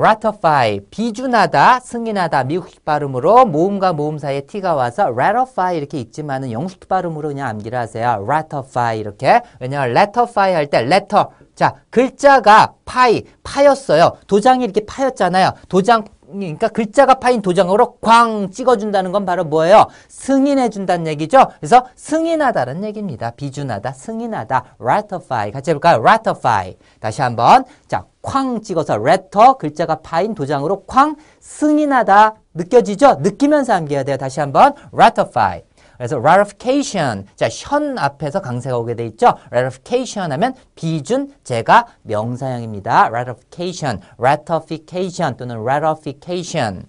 ratify 비준하다, 승인하다 미국식 발음으로 모음과 모음 사이에 t가 와서 ratify 이렇게 있지만은 영국 발음으로 그냥 암기를 하세요. ratify 이렇게 왜냐하면 ratify 할 때 letter 자 글자가 파이 파였어요. 도장이 이렇게 파였잖아요. 도장 그러니까 글자가 파인 도장으로 쾅 찍어준다는 건 바로 뭐예요? 승인해준다는 얘기죠. 그래서 승인하다는 얘기입니다. 비준하다, 승인하다, ratify. 같이 해볼까요? ratify. 다시 한번. 자, 쾅 찍어서 letter, 글자가 파인 도장으로 쾅 승인하다. 느껴지죠? 느끼면서 암기해야 돼요. 다시 한번. ratify. 그래서 ratification. 자, 현 앞에서 강세가 오게 돼 있죠. ratification 하면 비준 제가 명사형입니다. ratification, ratification 또는 ratification.